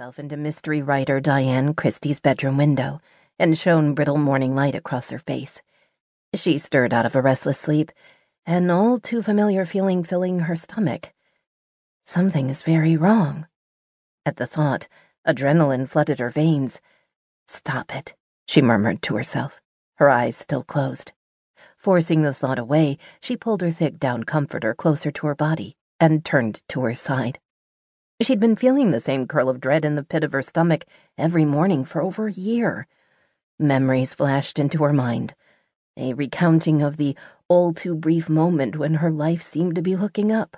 herself into mystery writer Diane Christie's bedroom window and shone brittle morning light across her face. She stirred out of a restless sleep, an all too familiar feeling filling her stomach. Something is very wrong. At the thought, adrenaline flooded her veins. Stop it, she murmured to herself, her eyes still closed. Forcing the thought away, she pulled her thick down comforter closer to her body and turned to her side. She'd been feeling the same curl of dread in the pit of her stomach every morning for over a year. Memories flashed into her mind, a recounting of the all too brief moment when her life seemed to be looking up.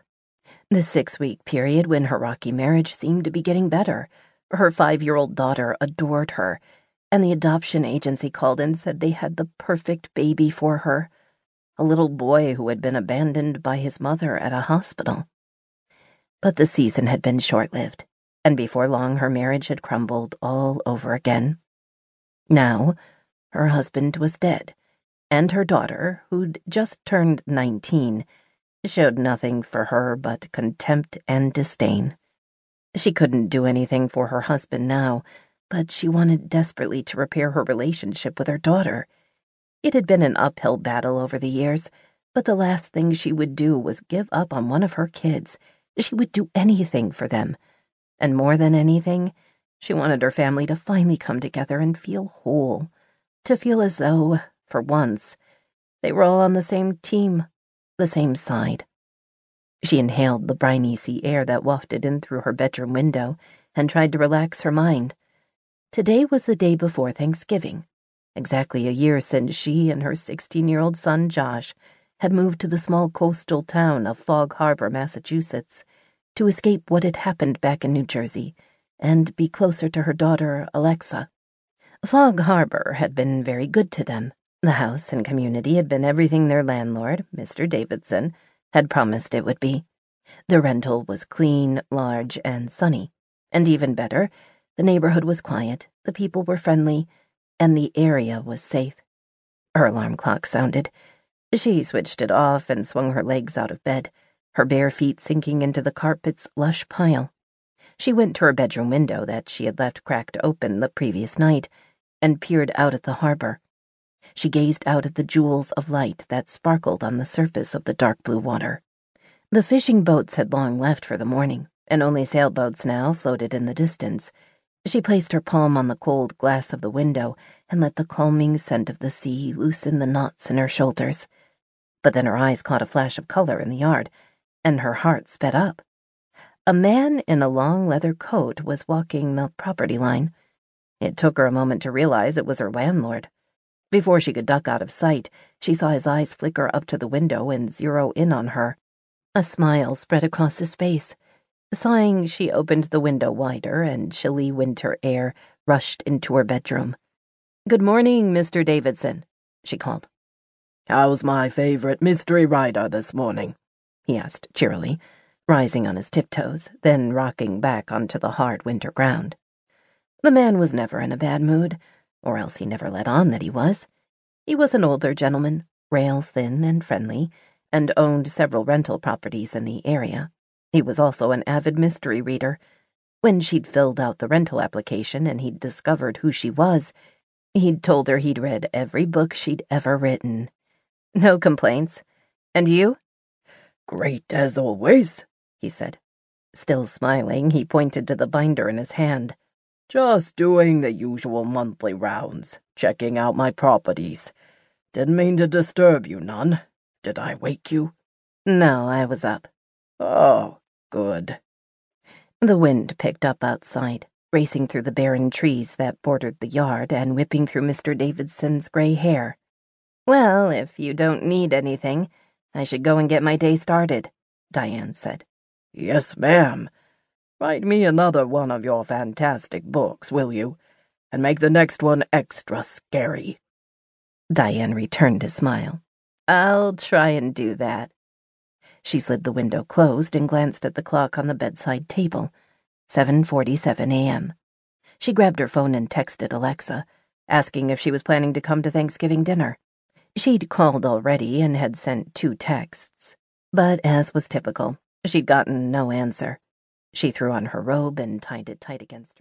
The six week period when her rocky marriage seemed to be getting better. Her five year old daughter adored her, and the adoption agency called and said they had the perfect baby for her a little boy who had been abandoned by his mother at a hospital. But the season had been short lived, and before long her marriage had crumbled all over again. Now, her husband was dead, and her daughter, who'd just turned nineteen, showed nothing for her but contempt and disdain. She couldn't do anything for her husband now, but she wanted desperately to repair her relationship with her daughter. It had been an uphill battle over the years, but the last thing she would do was give up on one of her kids she would do anything for them. And more than anything, she wanted her family to finally come together and feel whole, to feel as though, for once, they were all on the same team, the same side. She inhaled the briny sea air that wafted in through her bedroom window and tried to relax her mind. Today was the day before Thanksgiving, exactly a year since she and her 16 year old son, Josh, had moved to the small coastal town of Fog Harbor, Massachusetts, to escape what had happened back in New Jersey and be closer to her daughter, Alexa. Fog Harbor had been very good to them. The house and community had been everything their landlord, Mr. Davidson, had promised it would be. The rental was clean, large, and sunny. And even better, the neighborhood was quiet, the people were friendly, and the area was safe. Her alarm clock sounded. She switched it off and swung her legs out of bed, her bare feet sinking into the carpet's lush pile. She went to her bedroom window that she had left cracked open the previous night and peered out at the harbor. She gazed out at the jewels of light that sparkled on the surface of the dark blue water. The fishing boats had long left for the morning, and only sailboats now floated in the distance. She placed her palm on the cold glass of the window and let the calming scent of the sea loosen the knots in her shoulders but then her eyes caught a flash of color in the yard, and her heart sped up. A man in a long leather coat was walking the property line. It took her a moment to realize it was her landlord. Before she could duck out of sight, she saw his eyes flicker up to the window and zero in on her. A smile spread across his face. Sighing, she opened the window wider, and chilly winter air rushed into her bedroom. Good morning, Mr. Davidson, she called. How's my favorite mystery writer this morning? he asked cheerily, rising on his tiptoes, then rocking back onto the hard winter ground. The man was never in a bad mood, or else he never let on that he was. He was an older gentleman, rail thin and friendly, and owned several rental properties in the area. He was also an avid mystery reader. When she'd filled out the rental application and he'd discovered who she was, he'd told her he'd read every book she'd ever written no complaints. And you? Great as always, he said. Still smiling, he pointed to the binder in his hand. Just doing the usual monthly rounds, checking out my properties. Didn't mean to disturb you none. Did I wake you? No, I was up. Oh, good. The wind picked up outside, racing through the barren trees that bordered the yard and whipping through Mr. Davidson's gray hair. Well, if you don't need anything, I should go and get my day started, Diane said. Yes, ma'am. Write me another one of your fantastic books, will you? And make the next one extra scary. Diane returned his smile. I'll try and do that. She slid the window closed and glanced at the clock on the bedside table. 7:47 a.m. She grabbed her phone and texted Alexa, asking if she was planning to come to Thanksgiving dinner. She'd called already and had sent two texts, but as was typical, she'd gotten no answer. She threw on her robe and tied it tight against her.